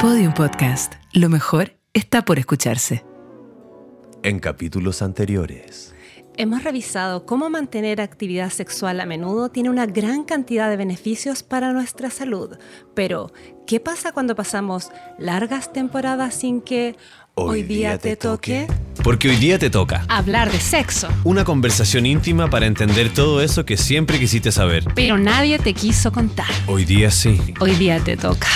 Podium Podcast. Lo mejor está por escucharse. En capítulos anteriores. Hemos revisado cómo mantener actividad sexual a menudo tiene una gran cantidad de beneficios para nuestra salud. Pero, ¿qué pasa cuando pasamos largas temporadas sin que hoy, día, te toque? Porque hoy día te toca. Hablar de sexo. Una conversación íntima para entender todo eso que siempre quisiste saber. Pero nadie te quiso contar. Hoy día sí. Hoy día te toca.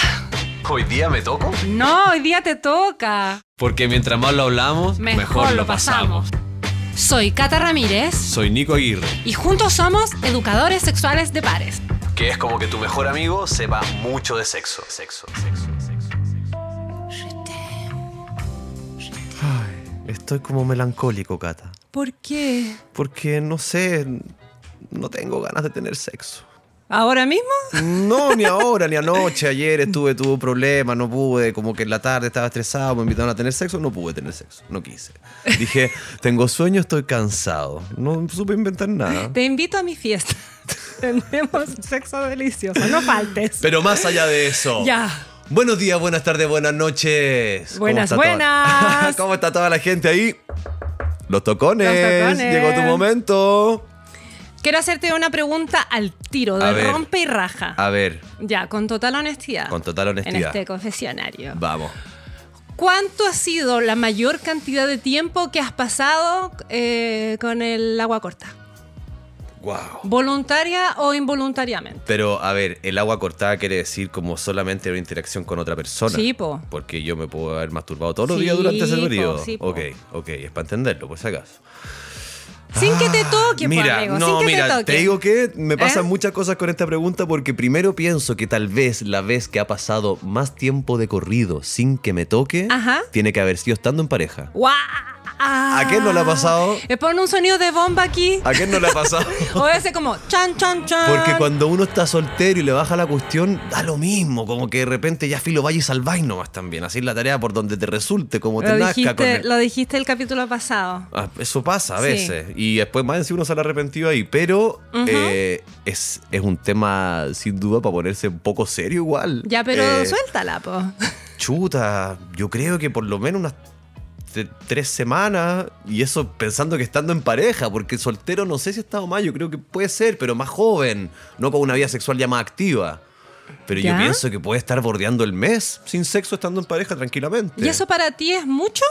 ¿Hoy día me toco? No, hoy día te toca. Porque mientras más lo hablamos, Mejor, lo pasamos. Soy Cata Ramírez Soy Nico Aguirre, y juntos somos educadores sexuales de pares. que es como que tu mejor amigo sepa mucho de sexo. Sexo, sexo, sexo. Ay, estoy como melancólico, Cata. ¿Por qué? Porque no sé, no tengo ganas de tener sexo. ¿Ahora mismo? No, ni ahora, ni anoche. Ayer estuve, tuve problemas, no pude. Como que en la tarde estaba estresado, me invitaron a tener sexo, no pude tener sexo, no quise. Dije, tengo sueño, estoy cansado. No supe inventar nada. Te invito a mi fiesta. Tenemos sexo delicioso, no faltes. Pero más allá de eso. Ya. Buenos días, buenas tardes, buenas noches. ¿Cómo Buenas, toda- buenas. ¿Cómo está toda la gente ahí? Los tocones. Los tocones. Llegó tu momento. Quiero hacerte una pregunta al tiro, de ver. rompe y raja. A ver, Ya, con total honestidad. con total En honestidad. este confesionario. Vamos. ¿Cuánto ha sido la mayor cantidad de tiempo que has pasado eh, con el agua corta? Wow. ¿Voluntaria o involuntariamente? Pero, a ver, el agua cortada quiere decir como solamente una interacción con otra persona. Sí, po. Porque yo me puedo haber masturbado todos los Sí, días durante ese periodo. sí, po. ok, ok, es para entenderlo, por si acaso. Sin que te toque, po, Mira, amigo. no, sin que mira, te toque. digo que me pasan ¿Eh? muchas cosas con esta pregunta porque primero pienso que tal vez la vez que ha pasado más tiempo de corrido sin que me toque, Ajá. tiene que haber sido estando en pareja. ¡Guau! ¿A quién no le ha pasado? Me pone un sonido de bomba aquí. ¿A quién no le ha pasado? O ese como chan, chan, chan. Porque cuando uno está soltero y le baja la cuestión, da lo mismo, como que de repente ya filo vaya y salváis nomás también. Así la tarea por donde te resulte, como te nazca con el- lo dijiste el capítulo pasado. Ah, Eso pasa a Sí. veces. Y después más si uno sale arrepentido ahí. Pero eh, es, es un tema sin duda para ponerse un poco serio igual. Ya, pero Eh, suéltala, po. Chuta, yo creo que por lo menos unas tres semanas. Y eso pensando que estando en pareja. Porque soltero no sé si he estado más. Yo creo que puede ser, pero más joven. No con una vida sexual ya más activa. Pero ¿Ya? yo pienso que puede estar bordeando el mes sin sexo estando en pareja tranquilamente. ¿Y eso para ti es mucho?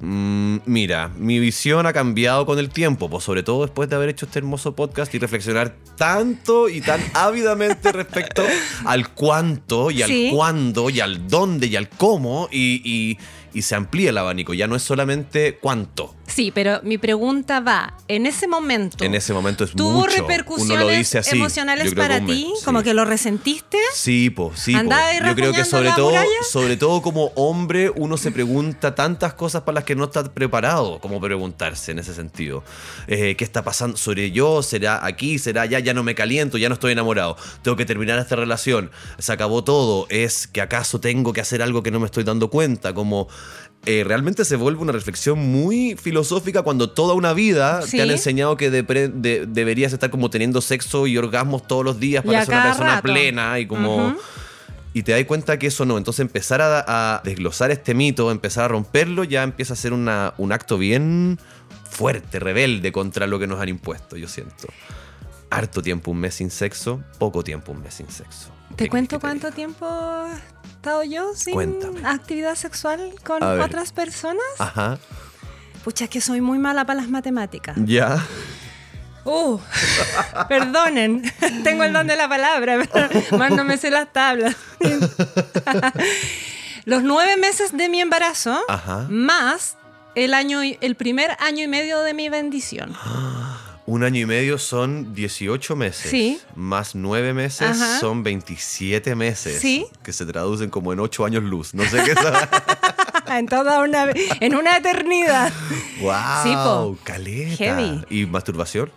Mm, mira, mi visión ha cambiado con el tiempo, pues sobre todo después de haber hecho este hermoso podcast y reflexionar tanto y tan ávidamente respecto al cuánto y al Sí. cuándo y al dónde y al cómo y, y- y se amplía el abanico, ya no es solamente cuánto. Sí, pero mi pregunta va, en ese momento, En ese momento es ¿tuvo mucho. repercusiones Uno lo dice así. emocionales para un ti? sí. ¿Como que lo resentiste? Sí, po, sí, po. ¿Andaba ahí Yo creo que sobre todo, muralla? sobre todo como hombre, uno se pregunta tantas cosas para las que no está preparado como preguntarse en ese sentido. Eh, ¿Qué está pasando sobre yo? ¿Será aquí? ¿Será allá? Ya no me caliento, ya no estoy enamorado. Tengo que terminar esta relación. Se acabó todo. ¿Es que acaso tengo que hacer algo que no me estoy dando cuenta? Como eh, realmente se vuelve una reflexión muy filosófica cuando toda una vida Sí. te han enseñado que de- deberías estar como teniendo sexo y orgasmos todos los días para ser una persona rato. plena y como... Y te das cuenta que eso no. Entonces empezar a, a desglosar este mito, empezar a romperlo, ya empieza a ser una- un acto bien fuerte, rebelde contra lo que nos han impuesto, yo siento. Harto tiempo un mes sin sexo, poco tiempo un mes sin sexo. ¿Te ¿Qué cuento cuánto tiempo he estado yo sin Cuéntame. actividad sexual con A ver. otras personas? Ajá. Pucha, es que soy muy mala para las matemáticas. Ya. Uh, perdonen, tengo el don de la palabra, pero más no me sé las tablas. Los nueve meses de mi embarazo, Ajá. más el, año, y- el primer año y medio de mi bendición. Un año y medio son 18 meses. Sí. Más 9 meses Ajá. son 27 meses. Sí. Que se traducen como en 8 años luz. No sé qué es. en toda una, en una eternidad. ¡Wow! Sí, po. Caleta. Heavy. ¿Y masturbación?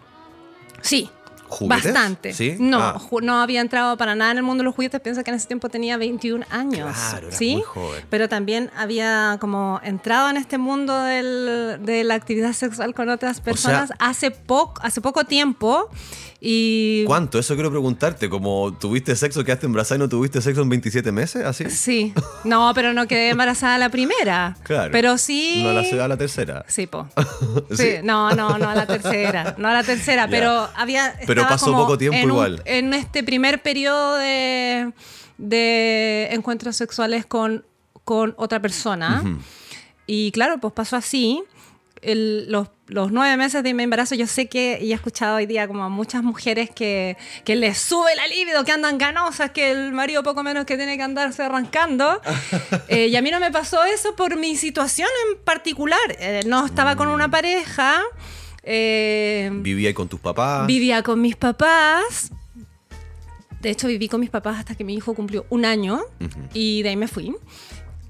Sí, ¿Juguetes? Bastante. ¿Sí? No, Ah. no había entrado para nada en el mundo de los juguetes. Piensa que en ese tiempo tenía 21 años. Claro, ¿sí? muy joven. Pero también había como entrado en este mundo del- de la actividad sexual con otras personas hace, poco hace poco tiempo. Y ¿Cuánto? Eso quiero preguntarte. Como tuviste sexo, quedaste embarazada y no tuviste sexo en 27 meses, así. Sí. No, pero no quedé embarazada la primera. Claro. Pero sí. No a la, a la tercera. Sí, po. Sí. Sí, no, no, no a la tercera, no a la tercera, pero había Pero estaba pasó como poco tiempo en un- igual. en este primer periodo de, de encuentros sexuales con, con otra persona. Y claro, pues pasó así. El- los, los nueve meses de mi embarazo, yo sé que y he escuchado hoy día como a muchas mujeres que, que les sube la libido, que andan ganosas, que el marido poco menos que tiene que andarse arrancando. Eh, y a mí no me pasó eso por mi situación en particular. Eh, no estaba con una pareja, eh, Vivía con tus papás. vivía con mis papás. De hecho, viví con mis papás hasta que mi hijo cumplió un año y de ahí me fui.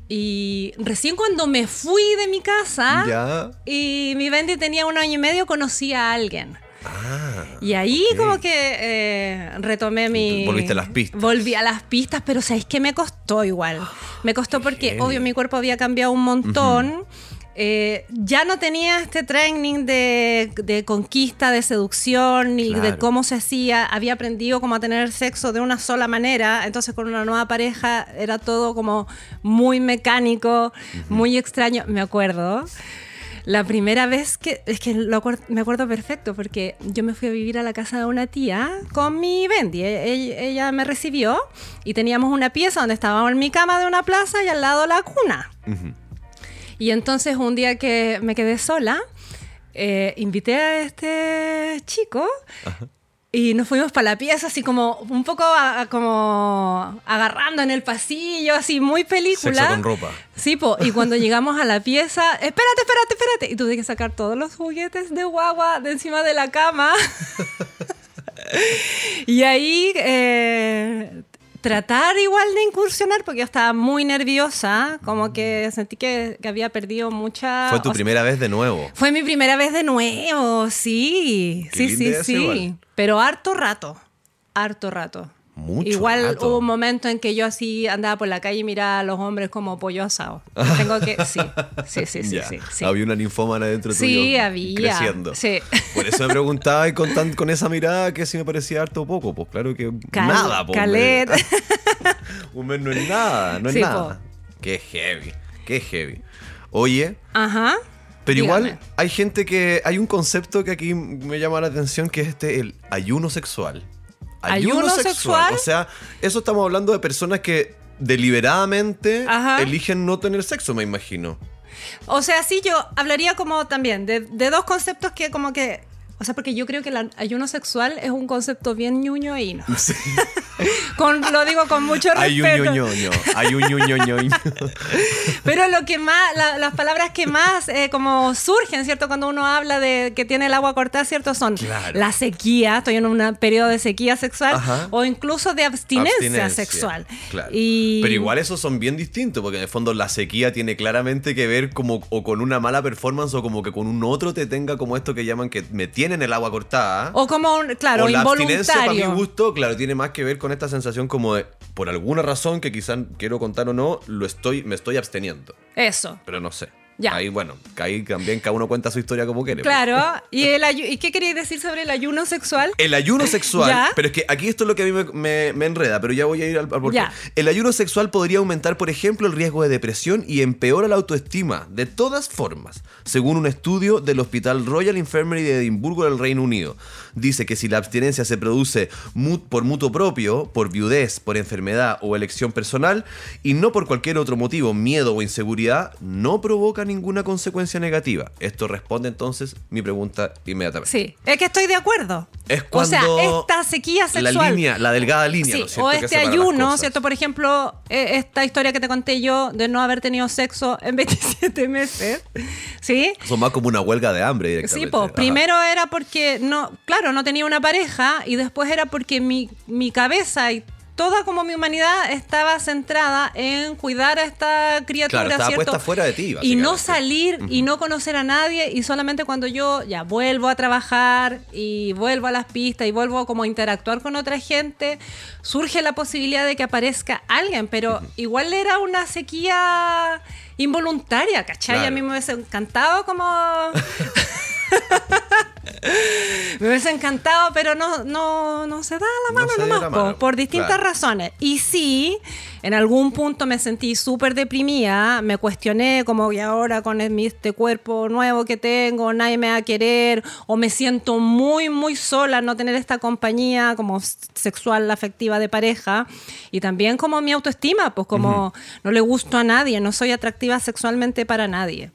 Y recién cuando me fui de mi casa Ya. y mi Bendy tenía un año y medio, conocí a alguien. Ah. Y ahí ok. como que eh, retomé mi... Volviste a las pistas. Volví a las pistas, pero ¿sabéis qué me costó igual? Me costó porque, obvio, mi cuerpo había cambiado un montón. Eh, ya no tenía este training de, de conquista, de seducción, ni de cómo se hacía. Había aprendido cómo a tener sexo de una sola manera. Entonces, con una nueva pareja era todo como muy mecánico, muy extraño. Me acuerdo. La primera vez que, es que lo me acuerdo perfecto porque yo me fui a vivir a la casa de una tía con mi Bendy. E- Ella, ella me recibió y teníamos una pieza donde estábamos en mi cama de una plaza y al lado la cuna. Y entonces un día que me quedé sola, eh, invité a este chico y nos fuimos para la pieza así como un poco a- a- como agarrando en el pasillo, así muy película. Sexo con ropa. Sí, po, y cuando llegamos a la pieza, espérate, espérate, espérate. Y tuve que sacar todos los juguetes de guagua de encima de la cama. y ahí eh, tratar igual de incursionar, porque yo estaba muy nerviosa, como que sentí que, que había perdido mucha... Fue tu sea, primera vez de nuevo. Fue mi primera vez de nuevo, sí. Qué sí, sí, sí. igual. Pero harto rato, harto rato. Mucho Igual rato. hubo un momento en que yo así andaba por la calle y miraba a los hombres como pollo asado. Tengo que... Sí, sí, sí, sí. Sí, sí. Había una ninfómana dentro tuyo. Sí, había. Creciendo. Sí. Por eso me preguntaba y con, tan- con esa mirada que si me parecía harto o poco. Pues claro que Cal- nada, po, Calet. Un mes no es nada, no es Sí, nada. Qué heavy, qué heavy. Oye, Ajá. pero igual hay gente que. Hay un concepto que aquí me llama la atención que es este, el ayuno sexual. ¿Ayuno sexual? O sea, eso estamos hablando de personas que deliberadamente Ajá. eligen no tener sexo, me imagino. O sea, sí, yo hablaría como también de, de dos conceptos que como que... O sea, porque yo creo que el ayuno sexual es un concepto bien ñuño y no. Con, lo digo con mucho Hay un respeto. ñoño, hay un ñoño. Pero lo que más, la- las palabras que más eh, como surgen, ¿cierto? Cuando uno habla de que tiene el agua cortada, ¿cierto? Son Claro. la sequía, estoy en un periodo de sequía sexual, Ajá. o incluso de abstinencia, Abstinencia, sexual. Claro. Y- Pero igual esos son bien distintos, porque en el fondo la sequía tiene claramente que ver como o con una mala performance o como que con un otro te tenga como esto que llaman que me tienen el agua cortada. O como, un- claro, o la abstinencia para mi involuntario. gusto, claro, tiene más que ver con esta sensación como de, por alguna razón que quizás quiero contar o no, lo estoy, me estoy absteniendo. Eso. Pero no sé. Ya. Ahí, bueno, que ahí también cada uno cuenta su historia como quiere. pues. Claro. ¿Y, el ¿Y qué queréis decir sobre el ayuno sexual? El ayuno sexual, Ya. pero es que aquí esto es lo que a mí me, me- me enreda, pero ya voy a ir al, al porqué. Ya. El ayuno sexual podría aumentar, por ejemplo, el riesgo de depresión y empeora la autoestima, de todas formas, según un estudio del Hospital Royal Infirmary de Edimburgo del Reino Unido. Dice que si la abstinencia se produce por mutuo propio, por viudez, por enfermedad o elección personal, y no por cualquier otro motivo, miedo o inseguridad, no provoca ninguna consecuencia negativa. Esto responde entonces mi pregunta inmediatamente. Sí. Es que estoy de acuerdo. Es O sea, cuando esta sequía sexual. La línea, la delgada línea, Sí, ¿no cierto? o este ayuno. ¿cierto? Por ejemplo, eh, esta historia que te conté yo de no haber tenido sexo en 27 meses, ¿sí? Son más como una huelga de hambre Sí, directamente. pues Ajá. primero era porque, no, claro, no tenía una pareja y después era porque mi, mi cabeza y toda como mi humanidad estaba centrada en cuidar a esta criatura, Claro, estaba ¿cierto? puesta fuera de ti, Y no salir y no conocer a nadie y solamente cuando yo ya vuelvo a trabajar y vuelvo a las pistas y vuelvo como a interactuar con otra gente, surge la posibilidad de que aparezca alguien, pero igual era una sequía involuntaria, ¿cachai? Claro. A mí me hubiese encantado como... Me hubiese encantado, pero no, no, no se da la No mano dio nomás, la mano, por distintas claro. razones. Y sí, en algún punto me sentí súper deprimida, me cuestioné como que ahora con este cuerpo nuevo que tengo, nadie me va a querer, o me siento muy, muy sola no tener esta compañía como sexual, afectiva de pareja. Y también como mi autoestima, pues como no le gusto a nadie, no soy atractiva sexualmente para nadie.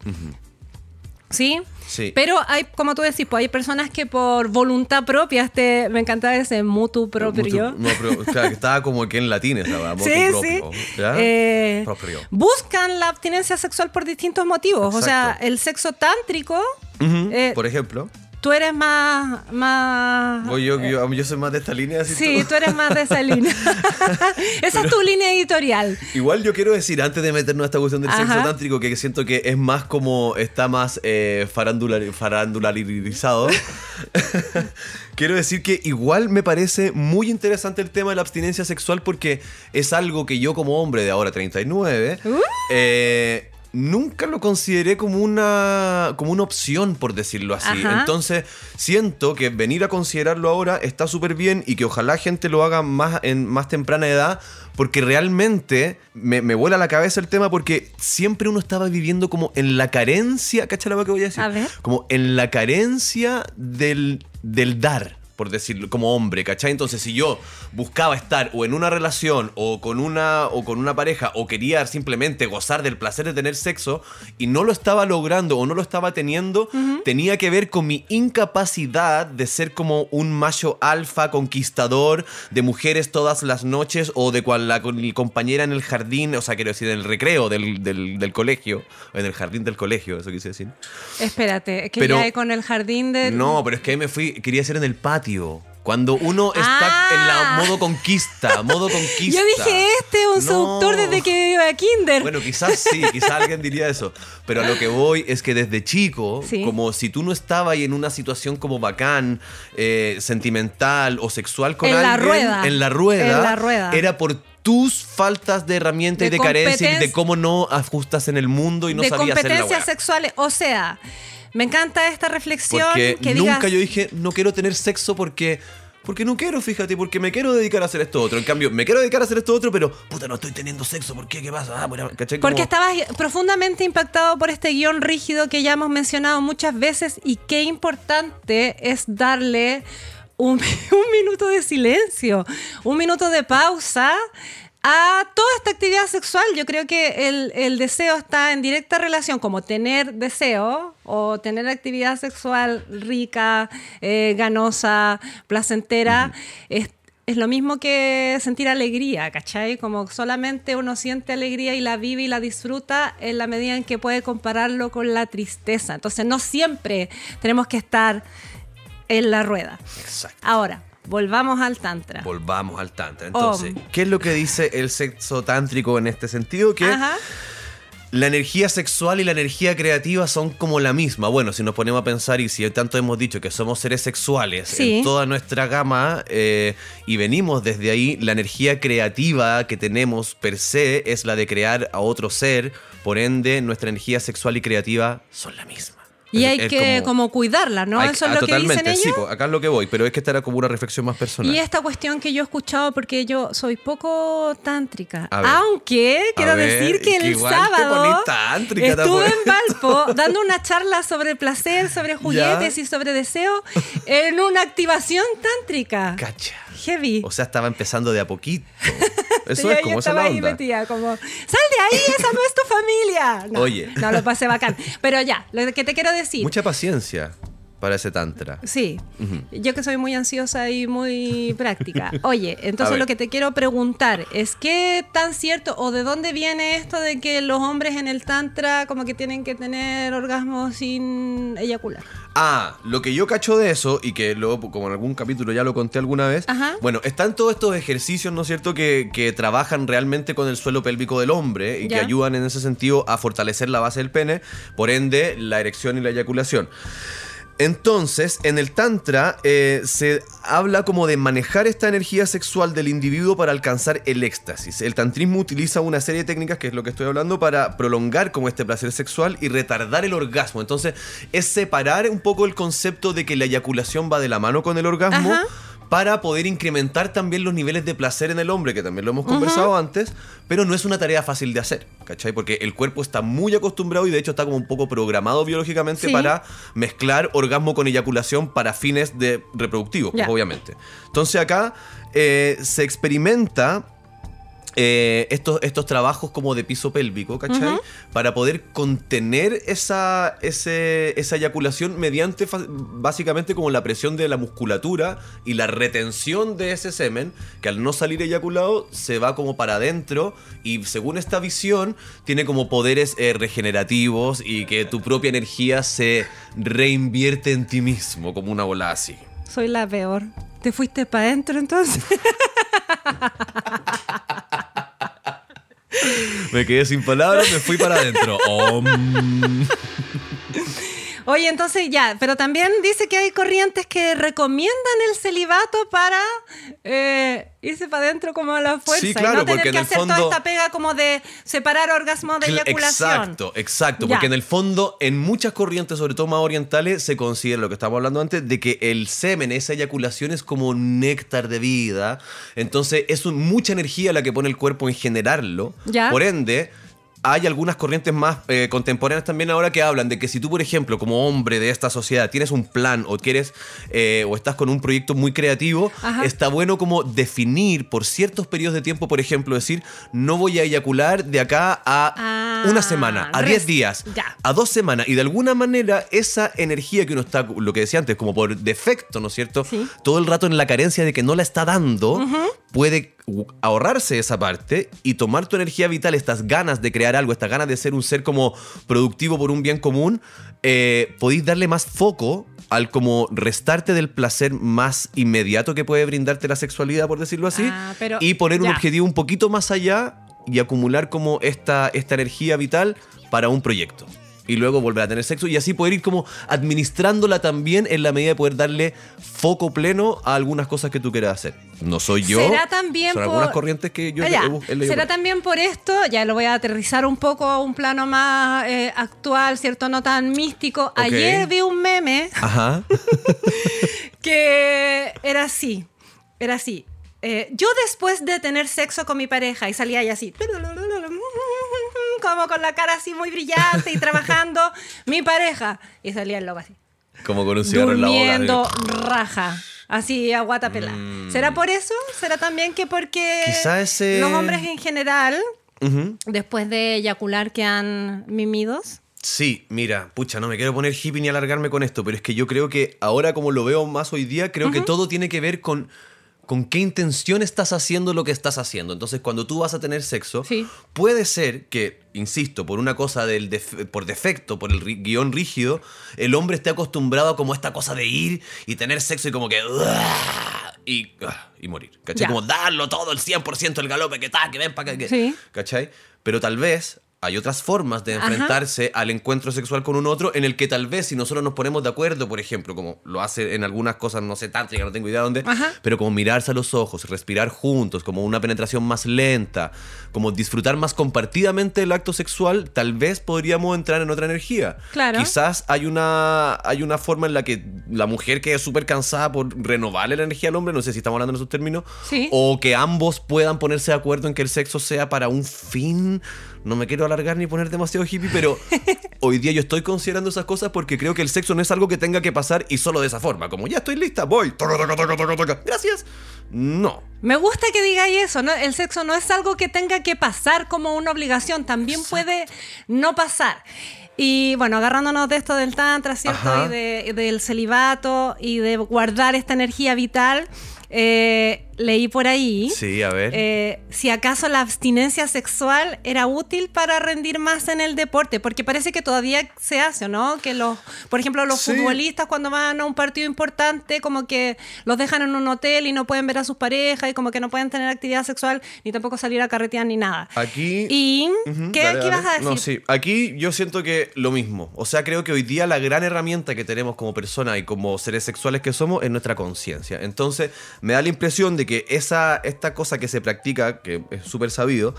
¿Sí? Sí. Pero hay, como tú decís, pues hay personas que por voluntad propia, este, me encantaba ese mutu propio. Mutu- no, pero, claro, que estaba como que en latín. Motu Sí, propio, sí. Eh, Propio. buscan la abstinencia sexual por distintos motivos. O sea, el sexo tántrico, eh, Por ejemplo, tú eres más... más voy yo, yo, yo soy más de esta línea. así sí, tú- tú eres más de esa línea. esa es tu línea editorial. Igual yo quiero decir, antes de meternos a esta cuestión del sexo tántrico, que siento que es más como, está más eh, farandular- farandularizado, quiero decir que igual me parece muy interesante el tema de la abstinencia sexual porque es algo que yo como hombre de ahora 39, Uh. eh, nunca lo consideré como una, como una opción, por decirlo así. Ajá. Entonces, siento que venir a considerarlo ahora está súper bien y que ojalá gente lo haga más en más temprana edad, porque realmente me, me vuela la cabeza el tema porque siempre uno estaba viviendo como en la carencia, ¿cachai lo que voy a decir? A ver. Como en la carencia del, del dar. Por decirlo, como hombre, ¿cachai? Entonces, si yo buscaba estar o en una relación o con una, o con una pareja o quería simplemente gozar del placer de tener sexo y no lo estaba logrando o no lo estaba teniendo, tenía que ver con mi incapacidad de ser como un macho alfa conquistador de mujeres todas las noches o de cual la con mi compañera en el jardín, o sea, quiero decir, en el recreo del, del- del colegio, en el jardín del colegio, eso quise decir. Espérate, que Pero- ya con el jardín de... No, pero es que ahí me fui, quería ser en el patio. Cuando uno está Ah. en la modo conquista, modo conquista. Yo dije, este es un No. seductor desde que iba a kinder. Bueno, quizás sí, quizás alguien diría eso. Pero a lo que voy es que desde chico, Sí. como si tú no estabas ahí en una situación como bacán, eh, sentimental o sexual con En la alguien, rueda. en la rueda, En la rueda. era por tus faltas de herramientas y De carencia y de cómo no ajustas en el mundo y no de sabías competencias sexuales. O sea, me encanta esta reflexión Porque que nunca digas, yo dije, no quiero tener sexo porque. Porque no quiero, fíjate, porque me quiero dedicar a hacer esto otro. En cambio, me quiero dedicar a hacer esto otro, pero puta, no estoy teniendo sexo. ¿Por qué? ¿Qué pasa? Ah, bueno, ¿cachai? Porque estabas profundamente impactado por este guion rígido que ya hemos mencionado muchas veces y qué importante es darle un, un minuto de silencio, un minuto de pausa a toda esta actividad sexual. Yo creo que el, el deseo está en directa relación, como tener deseo o tener actividad sexual rica, eh, ganosa, placentera. es, es lo mismo que sentir alegría, ¿cachai? Como solamente uno siente alegría y la vive y la disfruta en la medida en que puede compararlo con la tristeza. Entonces no siempre tenemos que estar en la rueda. Exacto. Ahora, volvamos al tantra. Volvamos al tantra. Entonces, Om. ¿qué es lo que dice el sexo tántrico en este sentido? Que Ajá. la energía sexual y la energía creativa son como la misma. Bueno, si nos ponemos a pensar y si tanto hemos dicho que somos seres sexuales Sí. en toda nuestra gama eh, y venimos desde ahí, la energía creativa que tenemos per se es la de crear a otro ser. Por ende, nuestra energía sexual y creativa son la misma. Y hay es que como, cuidarla, ¿no? Hay- Eso es ah, lo que dicen ellos. sí, po, acá es lo que voy, pero es que esta era como una reflexión más personal. Y esta cuestión que yo he escuchado, porque yo soy poco tántrica, aunque quiero ver, decir que que el sábado tántrica estuve en Valpo dando una charla sobre placer, sobre juguetes y sobre deseo en una activación tántrica. Cacha. Heavy. O sea, estaba empezando de a poquito. Eso Y es ahí como esa la ahí onda. metida, como, sal de ahí, esa no es tu familia. No, Oye. No, lo pasé bacán. Pero ya, lo que te quiero decir. Mucha paciencia. Para ese tantra. Sí, yo que soy muy ansiosa y muy práctica. Oye, entonces lo que te quiero preguntar es qué tan cierto o de dónde viene esto de que los hombres en el tantra como que tienen que tener orgasmo sin eyacular. Ah, lo que yo cacho de eso, y que luego, como en algún capítulo ya lo conté alguna vez, Ajá. bueno, están todos estos ejercicios, ¿no es cierto?, que, que trabajan realmente con el suelo pélvico del hombre y que ayudan en ese sentido a fortalecer la base del pene, por ende, la erección y la eyaculación. Entonces, en el Tantra eh, se habla como de manejar esta energía sexual del individuo para alcanzar el éxtasis. El tantrismo utiliza una serie de técnicas, que es lo que estoy hablando, para prolongar como este placer sexual y retardar el orgasmo. Entonces, es separar un poco el concepto de que la eyaculación va de la mano con el orgasmo. Para poder incrementar también los niveles de placer en el hombre, que también lo hemos conversado antes, pero no es una tarea fácil de hacer, ¿cachai? Porque el cuerpo está muy acostumbrado y de hecho está como un poco programado biológicamente Sí. para mezclar orgasmo con eyaculación para fines de reproductivos, obviamente. Entonces acá eh, se experimenta eh, estos, estos trabajos como de piso pélvico, ¿cachai? Para poder contener esa, ese- esa eyaculación mediante básicamente como la presión de la musculatura y la retención de ese semen, que al no salir eyaculado se va como para adentro y según esta visión tiene como poderes eh, regenerativos y que tu propia energía se reinvierte en ti mismo, como una bola así. Soy la peor. ¿Te fuiste para adentro entonces? Me quedé sin palabras, me fui para adentro. Om. Oye, entonces ya, pero también dice que hay corrientes que recomiendan el celibato para eh, irse para adentro como a la fuerza Sí, claro, y no tener porque en que el hacer fondo- toda esta pega como de separar orgasmo de eyaculación. Exacto, exacto. Ya. Porque en el fondo, en muchas corrientes, sobre todo más orientales, se considera lo que estábamos hablando antes, de que el semen, esa eyaculación, es como un néctar de vida. Entonces, es un- mucha energía la que pone el cuerpo en generarlo. Ya. Por ende. Hay algunas corrientes más eh, contemporáneas también ahora que hablan de que si tú, por ejemplo, como hombre de esta sociedad, tienes un plan o quieres eh, o estás con un proyecto muy creativo, Ajá. está bueno como definir por ciertos periodos de tiempo, por ejemplo, decir, no voy a eyacular de acá a Ah, una semana, a 10 rest. días, Ya. a dos semanas. Y de alguna manera esa energía que uno está, lo que decía antes, como por defecto, ¿no es cierto? Sí. Todo el rato en la carencia de que no la está dando, puede ahorrarse esa parte y tomar tu energía vital, estas ganas de crear algo, estas ganas de ser un ser como productivo por un bien común, eh, podéis darle más foco al como restarte del placer más inmediato que puede brindarte la sexualidad, por decirlo así, Ah, pero- y poner un objetivo un poquito más allá y acumular como esta, esta energía vital para un proyecto. Y luego volver a tener sexo y así poder ir como administrándola también en la medida de poder darle foco pleno a algunas cosas que tú quieras hacer. No soy yo. Será también son por- algunas corrientes que yo Ah, ya. he, he Será por también por esto, ya lo voy a aterrizar un poco a un plano más eh, actual, ¿cierto? No tan místico. Ayer vi un meme Ajá. que era así, era así. Eh, yo después de tener sexo con mi pareja y salía ahí así, como con la cara así muy brillante y trabajando, mi pareja, y salía el loco así, Como con un cigarro en la boca. raja, así a guata pelada. ¿Será por eso? ¿Será también que porque Mm. Ese- los hombres en general, después de eyacular, quedan mimidos? Sí, mira, pucha, no me quiero poner hippie ni alargarme con esto, pero es que yo creo que ahora como lo veo más hoy día, creo que todo tiene que ver con con qué intención estás haciendo lo que estás haciendo. Entonces, cuando tú vas a tener sexo, Sí. puede ser que, insisto, por una cosa del def- por defecto, por el guion rígido, el hombre esté acostumbrado a como esta cosa de ir y tener sexo y como que y, y morir. ¿Cachai? Ya. Como darlo todo, el 100% el galope, que tal, que ven para que... Sí. ¿Cachai? Pero tal vez hay otras formas de Ajá. enfrentarse al encuentro sexual con un otro en el que tal vez si nosotros nos ponemos de acuerdo, por ejemplo, como lo hace en algunas cosas, no sé, tántrica, no tengo idea dónde, Ajá. pero como mirarse a los ojos, respirar juntos, como una penetración más lenta, como disfrutar más compartidamente el acto sexual, tal vez podríamos entrar en otra energía. Claro. Quizás hay una, hay una forma en la que la mujer quede súper cansada por renovarle la energía al hombre, no sé si estamos hablando en esos términos, Sí. o que ambos puedan ponerse de acuerdo en que el sexo sea para un fin. No me quiero alargar ni poner demasiado hippie, pero hoy día yo estoy considerando esas cosas porque creo que el sexo no es algo que tenga que pasar y solo de esa forma. Como ya estoy lista, voy. Toca, toca, toca, toca, toca. Gracias. No. Me gusta que digáis eso, ¿no? El sexo no es algo que tenga que pasar como una obligación, también puede no pasar. Y bueno, agarrándonos de esto del tantra, ¿cierto? Ajá. Y de- del celibato y de guardar esta energía vital, eh, leí por ahí. Sí, a ver. eh, si acaso la abstinencia sexual era útil para rendir más en el deporte, porque parece que todavía se hace, ¿no? Que los, por ejemplo, los Sí. futbolistas cuando van a un partido importante, como que los dejan en un hotel y no pueden ver a sus parejas y como que no pueden tener actividad sexual ni tampoco salir a carretear ni nada. Aquí. Y ¿qué, dale, qué dale. vas a decir? No, sí. Aquí yo siento que lo mismo. O sea, creo que hoy día la gran herramienta que tenemos como persona y como seres sexuales que somos es nuestra conciencia. Entonces, me da la impresión de que esa, esta cosa que se practica, que es súper sabido,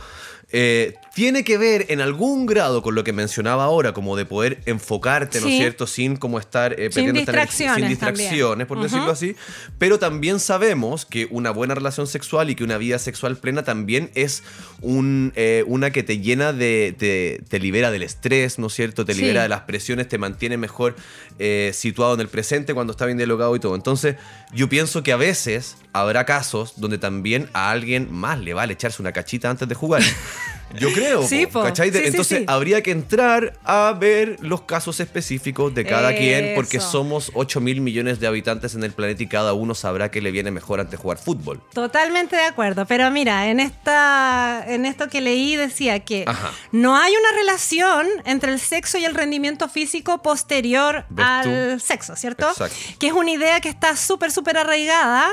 eh, tiene que ver en algún grado con lo que mencionaba ahora, como de poder enfocarte, ¿no es cierto? Sin como estar eh, Sin energía- sin distracciones distracciones, por decirlo así. Pero también sabemos que una buena relación sexual y que una vida sexual plena también es un, eh, una que te llena de. Te, te libera del estrés, ¿no es cierto? Te Sí. libera de las presiones, te mantiene mejor eh, situado en el presente cuando está bien dialogado y todo. Entonces, yo pienso que a veces habrá casos donde también a alguien más le vale echarse una cachita antes de jugar. Yo creo, Sí, po. ¿cachai? Sí, Entonces sí. habría que entrar a ver los casos específicos de cada quien, porque somos 8 mil millones de habitantes en el planeta y cada uno sabrá que le viene mejor antes jugar fútbol. Totalmente de acuerdo, pero mira, en esta en esto que leí decía que Ajá. no hay una relación entre el sexo y el rendimiento físico posterior ¿Ves al tú? sexo, ¿cierto? Exacto. Que es una idea que está súper, súper arraigada,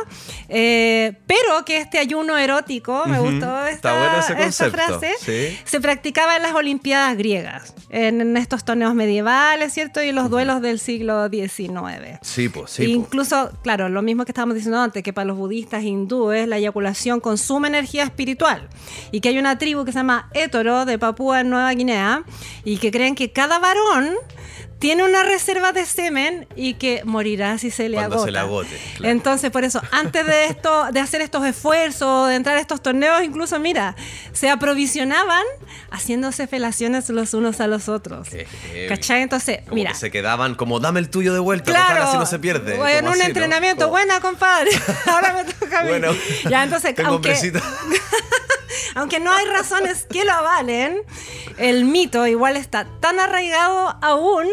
eh, pero que este ayuno erótico, me gustó esta, Está bueno ese esta frase, sí. se practicaba en las Olimpiadas griegas, en, en estos torneos medievales, ¿cierto? Y los duelos del siglo XIX. Sí, pues, sí. po. Incluso, claro, lo mismo que estábamos diciendo antes, que para los budistas e hindúes la eyaculación consume energía espiritual y que hay una tribu que se llama Étoro de Papúa en Nueva Guinea y que creen que cada varón tiene una reserva de semen y que morirá si se le Cuando agota. se le agote, claro. Entonces, por eso, antes de esto, de hacer estos esfuerzos, de entrar a estos torneos, incluso, mira, se aprovisionaban haciéndose felaciones los unos a los otros. Qué. ¿Cachai? Entonces, Como mira. que se quedaban como, dame el tuyo de vuelta, Claro, así no se pierde. En como un entrenamiento, buena compadre. Ahora me toca a mí. Bueno, ya entonces, aunque. aunque no hay razones que lo avalen, el mito igual está tan arraigado aún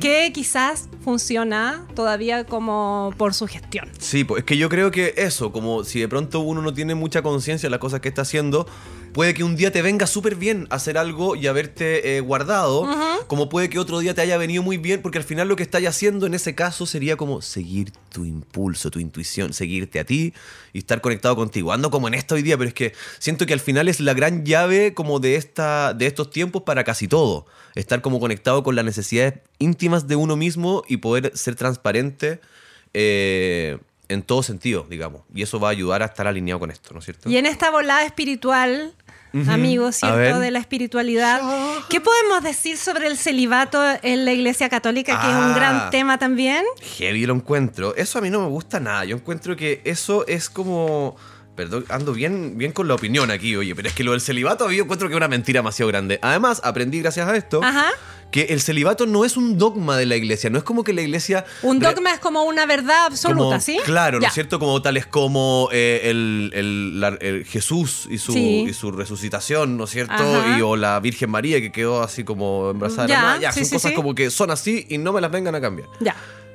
que quizás funciona todavía como por su gestión. Sí, pues es que yo creo que eso, como si de pronto uno no tiene mucha conciencia de las cosas que está haciendo, puede que un día te venga súper bien hacer algo y haberte eh, guardado, como puede que otro día te haya venido muy bien, porque al final lo que estás haciendo en ese caso sería como seguir tu impulso, tu intuición, seguirte a ti y estar conectado contigo. Ando como en esto hoy día, pero es que siento que al final es la gran llave como de, esta, de estos tiempos para casi todo. Estar como conectado con las necesidades íntimas de uno mismo y poder ser transparente eh, en todo sentido, digamos. Y eso va a ayudar a estar alineado con esto, ¿no es cierto? Y en esta volada espiritual, amigos, A ver. ¿cierto? De la espiritualidad, ¿qué podemos decir sobre el celibato en la Iglesia Católica, que es un Ah. gran tema también? Heavy lo encuentro. Eso a mí no me gusta nada. Yo encuentro que eso es como. Perdón, ando bien, bien con la opinión aquí, oye, pero es que lo del celibato yo encuentro que es una mentira demasiado grande. Además, aprendí gracias a esto Ajá. que el celibato no es un dogma de la iglesia, no es como que la iglesia... Un dogma es como una verdad absoluta, como- ¿sí? Claro, ¿no es cierto? Como tales como eh, el, el- la- el Jesús y su, Sí. y su resucitación, ¿no es cierto? Ajá. Y, o la Virgen María que quedó así como embarazada. de Ya, la ya sí, son sí, cosas como que son así y no me las vengan a cambiar. Ya.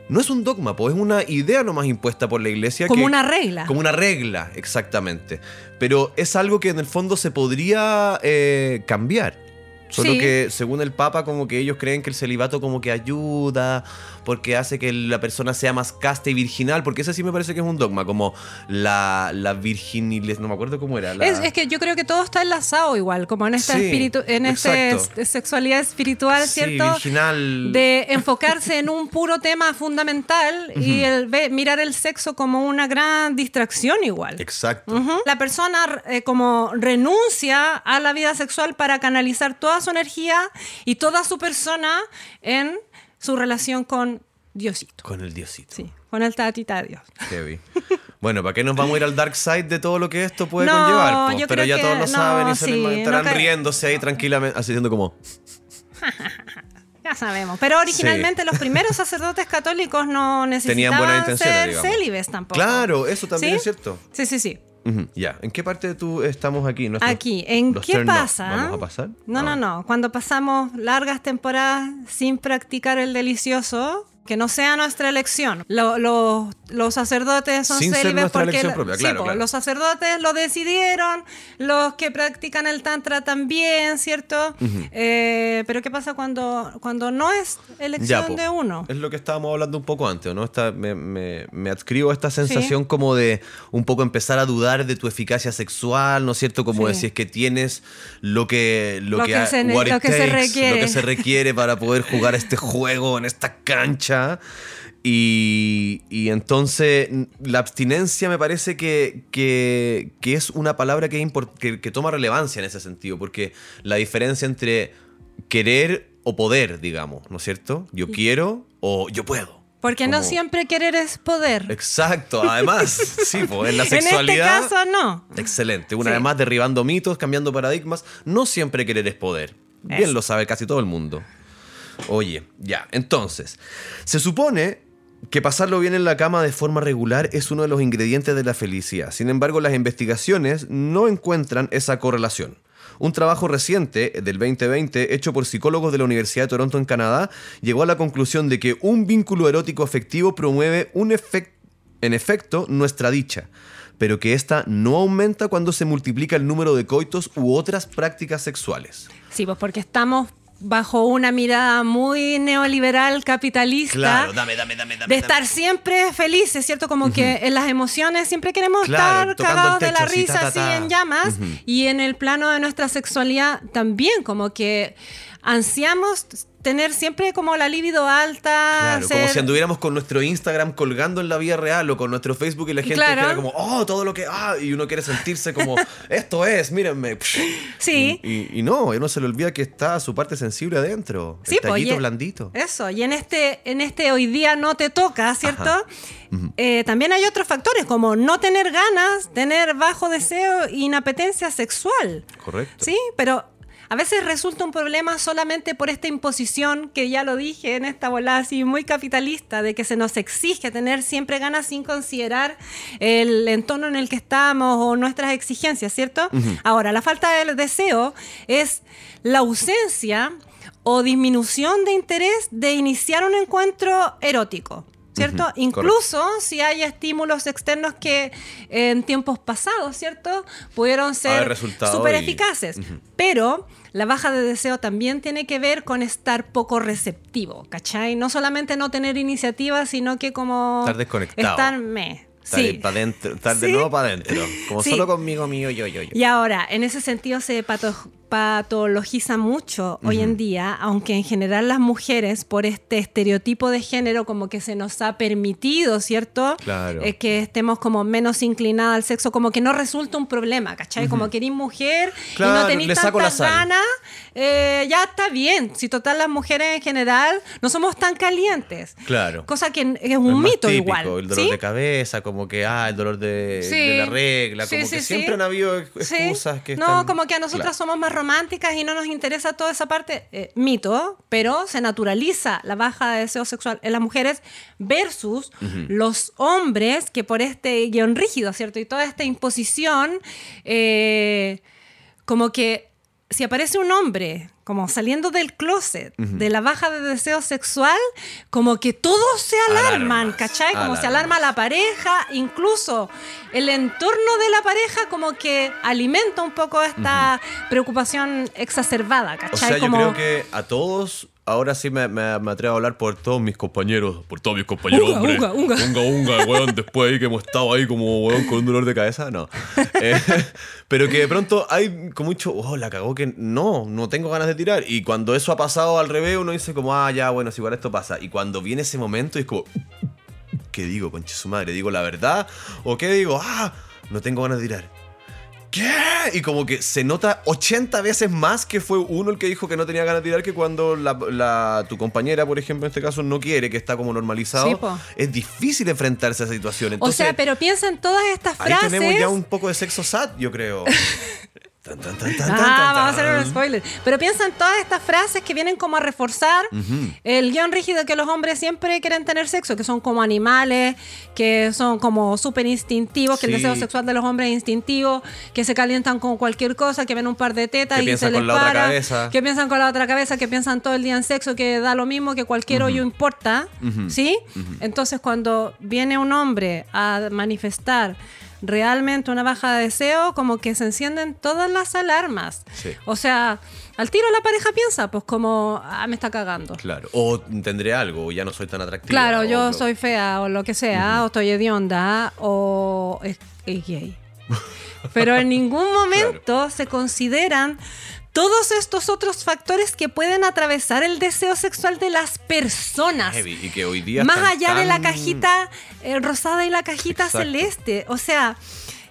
No es un dogma, pues es una idea nomás impuesta por la iglesia. Como que- una regla. Como una regla, exactamente. Pero es algo que en el fondo se podría eh, cambiar. Solo Sí. que según el Papa como que ellos creen que el celibato como que ayuda, porque hace que la persona sea más casta y virginal, porque ese sí me parece que es un dogma, como la, la no me acuerdo cómo era. la- Es, es que yo creo que todo está enlazado igual, como en esta Sí, espíritu, en esta exacto. sexualidad espiritual, Sí, ¿cierto? virginal. De enfocarse en un puro tema fundamental y el ve- mirar el sexo como una gran distracción igual. Exacto. La persona eh, como renuncia a la vida sexual para canalizar toda su energía y toda su persona en su relación con Diosito. Con el diosito. Sí, con el tatita Dios. Heavy. Bueno, ¿para qué nos vamos a ir al dark side de todo lo que esto puede No, conllevar? yo Pero creo ya que todos lo no, saben y se sí, estarán no riéndose ahí tranquilamente, haciendo como... Ya sabemos. Pero originalmente los primeros sacerdotes católicos no necesitaban Tenían buenas intenciones, ser digamos. célibes tampoco. Claro, eso también ¿Sí? es cierto. Sí, sí, sí. Ya, ¿en qué parte tú estamos aquí? Nuestros- Aquí, ¿en qué pasa? ¿Vamos a pasar? No, no, Ah. no. Cuando pasamos largas temporadas sin practicar el delicioso, que no sea nuestra elección. Lo- lo- los sacerdotes son célibes porque propia, sí, claro, po, claro. los sacerdotes lo decidieron, los que practican el tantra también, ¿cierto? Eh, pero ¿qué pasa cuando, cuando no es elección de uno? Es lo que estábamos hablando un poco antes, ¿no? Esta, me, me, me adscribo a esta sensación como de un poco empezar a dudar de tu eficacia sexual, ¿no es cierto? Como Sí. de si es que tienes lo que, lo Lo que, que ha- se ne- what it lo que se takes, requiere. lo que se requiere para poder jugar este juego en esta cancha. Y, y entonces la abstinencia me parece que, que- que es una palabra que, que, que toma relevancia en ese sentido, porque la diferencia entre querer o poder, digamos, ¿no es cierto? Yo quiero o yo puedo. Porque no siempre querer es poder. Exacto, además, sí, pues en la En este sexualidad... caso, no. Excelente. Una Sí. vez más derribando mitos, cambiando paradigmas. No siempre querer es poder. Bien lo sabe casi todo el mundo. Oye, ya. Entonces, se supone que pasarlo bien en la cama de forma regular es uno de los ingredientes de la felicidad. Sin embargo, las investigaciones no encuentran esa correlación. Un trabajo reciente del 2020, hecho por psicólogos de la Universidad de Toronto en Canadá, llegó a la conclusión de que un vínculo erótico afectivo promueve un efecto en efecto, nuestra dicha, pero que ésta no aumenta cuando se multiplica el número de coitos u otras prácticas sexuales. Sí, pues porque estamos bajo una mirada muy neoliberal capitalista. dame, dame, dame, de estar siempre felices, ¿cierto? Como que en las emociones siempre queremos Claro, estar cagados de la risa, así en llamas. Y en el plano de nuestra sexualidad también, como que ansiamos tener siempre como la libido alta. Claro, como si anduviéramos con nuestro Instagram colgando en la vida real o con nuestro Facebook y la gente Claro. era como, oh, todo lo que, ah, y uno quiere sentirse como, esto es, mírenme. Sí. Y, y- y no, uno se le olvida que está su parte sensible adentro, Sí, el pues, tallito y- blandito. Eso, y en este, en este hoy día no te toca, ¿cierto? Eh, también hay otros factores como no tener ganas, tener bajo deseo e inapetencia sexual. Correcto. Sí, pero a veces resulta un problema solamente por esta imposición que ya lo dije en esta volada así muy capitalista, de que se nos exige tener siempre ganas sin considerar el entorno en el que estamos o nuestras exigencias, ¿cierto? Ahora, la falta de deseo es la ausencia o disminución de interés de iniciar un encuentro erótico. ¿Cierto? Incluso si hay estímulos externos que en tiempos pasados, ¿cierto? Pudieron ser súper y- eficaces. Pero la baja de deseo también tiene que ver con estar poco receptivo, ¿cachai? No solamente no tener iniciativa, sino que como... Estar desconectado. Estar me. Estar Sí. para adentro, estar de nuevo para adentro. Como Sí. solo conmigo, mío, yo, yo, yo. Y ahora, en ese sentido se pato- patologiza mucho hoy en día, aunque en general las mujeres, por este estereotipo de género, como que se nos ha permitido, ¿cierto? Claro. Eh, que estemos como menos inclinadas al sexo, como que no resulta un problema, ¿cachai? Como que eres mujer y no tenéis tantas ganas, eh, ya está bien. Si total las mujeres en general no somos tan calientes. Claro. Cosa que es un mito típico, igual. El dolor ¿sí? de cabeza, como que, ah, el dolor de, Sí. de la regla, como sí, que sí. siempre han habido excusas que No, están- como que a nosotras Claro. somos más románticas y no nos interesa toda esa parte. eh, mito, pero se naturaliza la baja de deseo sexual en las mujeres versus los hombres que por este guion rígido, ¿cierto? Y toda esta imposición, eh, como que si aparece un hombre como saliendo del closet de la baja de deseo sexual, como que todos se alarman, Alarmas, ¿cachai? Como se alarma la pareja, incluso el entorno de la pareja como que alimenta un poco esta preocupación exacerbada, O ¿cachai? sea, como, yo creo que a todos, ahora sí me, me- me atrevo a hablar por todos mis compañeros, por todos mis compañeros, Unga, unga, unga. unga, unga, weón, después ahí que hemos estado ahí como, weón, con un dolor de cabeza, no. Eh, pero que de pronto hay como mucho, oh, la cagó que no, no tengo ganas de tirar. Y cuando eso ha pasado al revés, uno dice como, ah, ya, bueno, si igual esto pasa. Y cuando viene ese momento es como, ¿qué digo, conche su madre? ¿Digo la verdad? ¿O qué digo? Ah, no tengo ganas de tirar. ¿Qué? Y como que se nota 80 veces más que fue uno el que dijo que no tenía ganas de tirar que cuando la, la- tu compañera, por ejemplo, en este caso, no quiere, que está como normalizado. Sí, es difícil enfrentarse a esa situación. o Entonces, sea, pero piensa en todas estas ahí frases. tenemos ya un poco de sexo sad, yo creo. Tan, tan, tan, tan, Ah, vamos a hacer un spoiler. Pero piensa en todas estas frases que vienen como a reforzar el guion rígido que los hombres siempre quieren tener sexo, que son como animales, que son como súper instintivos, que el deseo sexual de los hombres es instintivo, que se calientan con cualquier cosa, que ven un par de tetas y se les para, que piensan con la otra cabeza, que piensan todo el día en sexo, que da lo mismo, que cualquier hoyo importa, ¿sí? Entonces cuando viene un hombre a manifestar realmente una baja de deseo, como que se encienden todas las alarmas. Sí. O sea, al tiro la pareja piensa, pues como, ah, me está cagando. Claro. O tendré algo, o ya no soy tan atractiva. Claro, o yo lo- soy fea o lo que sea, o estoy hedionda o es, es gay. Pero en ningún momento se consideran todos estos otros factores que pueden atravesar el deseo sexual de las personas. Heavy, y que hoy día Más allá de la cajita eh, rosada y la cajita Exacto. celeste. O sea,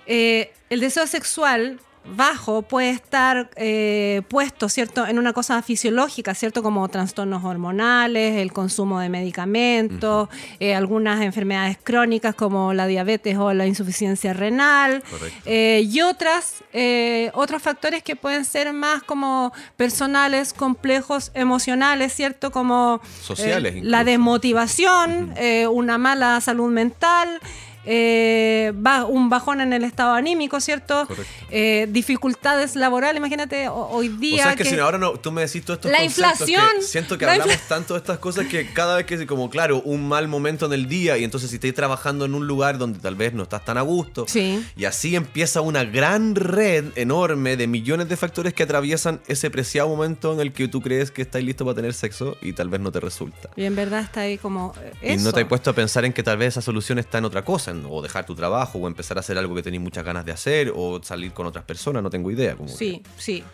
eh, el deseo sexual bajo puede estar eh, puesto, ¿cierto?, en una cosa fisiológica, ¿cierto?, como trastornos hormonales, el consumo de medicamentos, eh, algunas enfermedades crónicas como la diabetes o la insuficiencia renal, eh, y otras, eh, otros factores que pueden ser más como personales, complejos, emocionales, ¿cierto?, como Sociales la desmotivación, una mala salud mental, eh, ba- un bajón en el estado anímico, ¿cierto? Eh, dificultades laborales, imagínate ho- hoy O día. sea, que, si ahora no, tú me decís todos estos La conceptos que inflación, siento que la hablamos tanto de estas cosas que cada vez que, como claro, un mal momento en el día y entonces si estás trabajando en un lugar donde tal vez no estás tan a gusto Sí. y así empieza una gran red enorme de millones de factores que atraviesan ese preciado momento en el que tú crees que estás listo para tener sexo y tal vez no te resulta. Y en verdad está ahí como. eh, Y no eso. te has puesto a pensar en que tal vez esa solución está en otra cosa, o dejar tu trabajo, o empezar a hacer algo que tenéis muchas ganas de hacer, o salir con otras personas, no tengo idea. Como que- Sí, sí.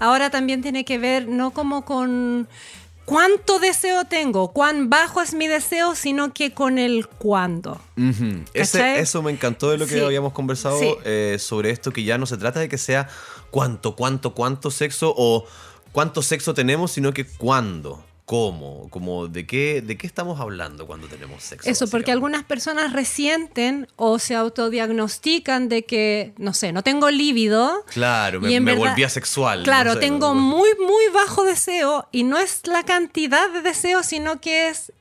Ahora también tiene que ver no como con cuánto deseo tengo, cuán bajo es mi deseo, sino que con el cuándo. Ese- eso me encantó de lo que Sí. habíamos conversado Sí. eh, sobre esto, que ya no se trata de que sea cuánto, cuánto, cuánto sexo o cuánto sexo tenemos, sino que cuándo, cómo, como de qué, de qué estamos hablando cuando tenemos sexo. Eso, porque algunas personas resienten o se autodiagnostican de que, no sé, no tengo líbido. Claro, me, me verdad- volví asexual. Claro, no sé, tengo no- muy, muy bajo deseo y no es la cantidad de deseo, sino que es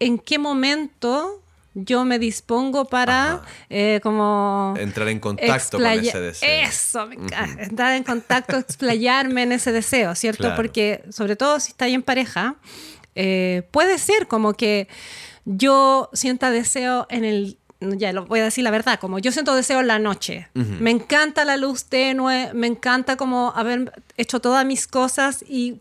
en qué momento yo me dispongo para eh, como Entrar en contacto con ese deseo. Eso, me encanta. entrar en contacto, explayarme en ese deseo, ¿cierto? Claro. Porque sobre todo si está ahí en pareja, eh, puede ser como que yo sienta deseo en el ya lo voy a decir la verdad, como yo siento deseo en la noche. Me encanta la luz tenue, me encanta como haber hecho todas mis cosas y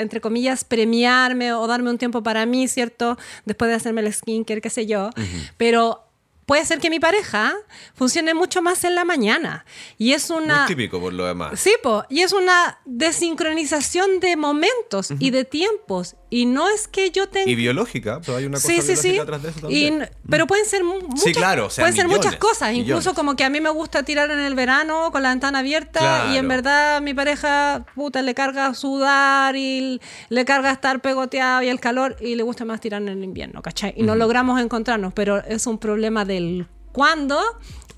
entre comillas, premiarme o darme un tiempo para mí, ¿cierto? Después de hacerme el skincare, qué sé yo. Pero puede ser que mi pareja funcione mucho más en la mañana. Y es una... Muy típico por lo demás. Sí, po, y es una desincronización de momentos y de tiempos. Y no es que yo tenga... Y biológica, pero hay una cosa Sí, sí, biológica sí. atrás de eso Y también. n- pero pueden ser mu- muchas, claro, o sea, pueden ser muchas millones, cosas. Incluso millones. como que a mí me gusta tirar en el verano con la ventana abierta y en Claro. verdad mi pareja, puta, le carga sudar y le carga estar pegoteado y el calor y le gusta más tirar en el invierno, ¿cachai? Y no logramos encontrarnos, pero es un problema del cuándo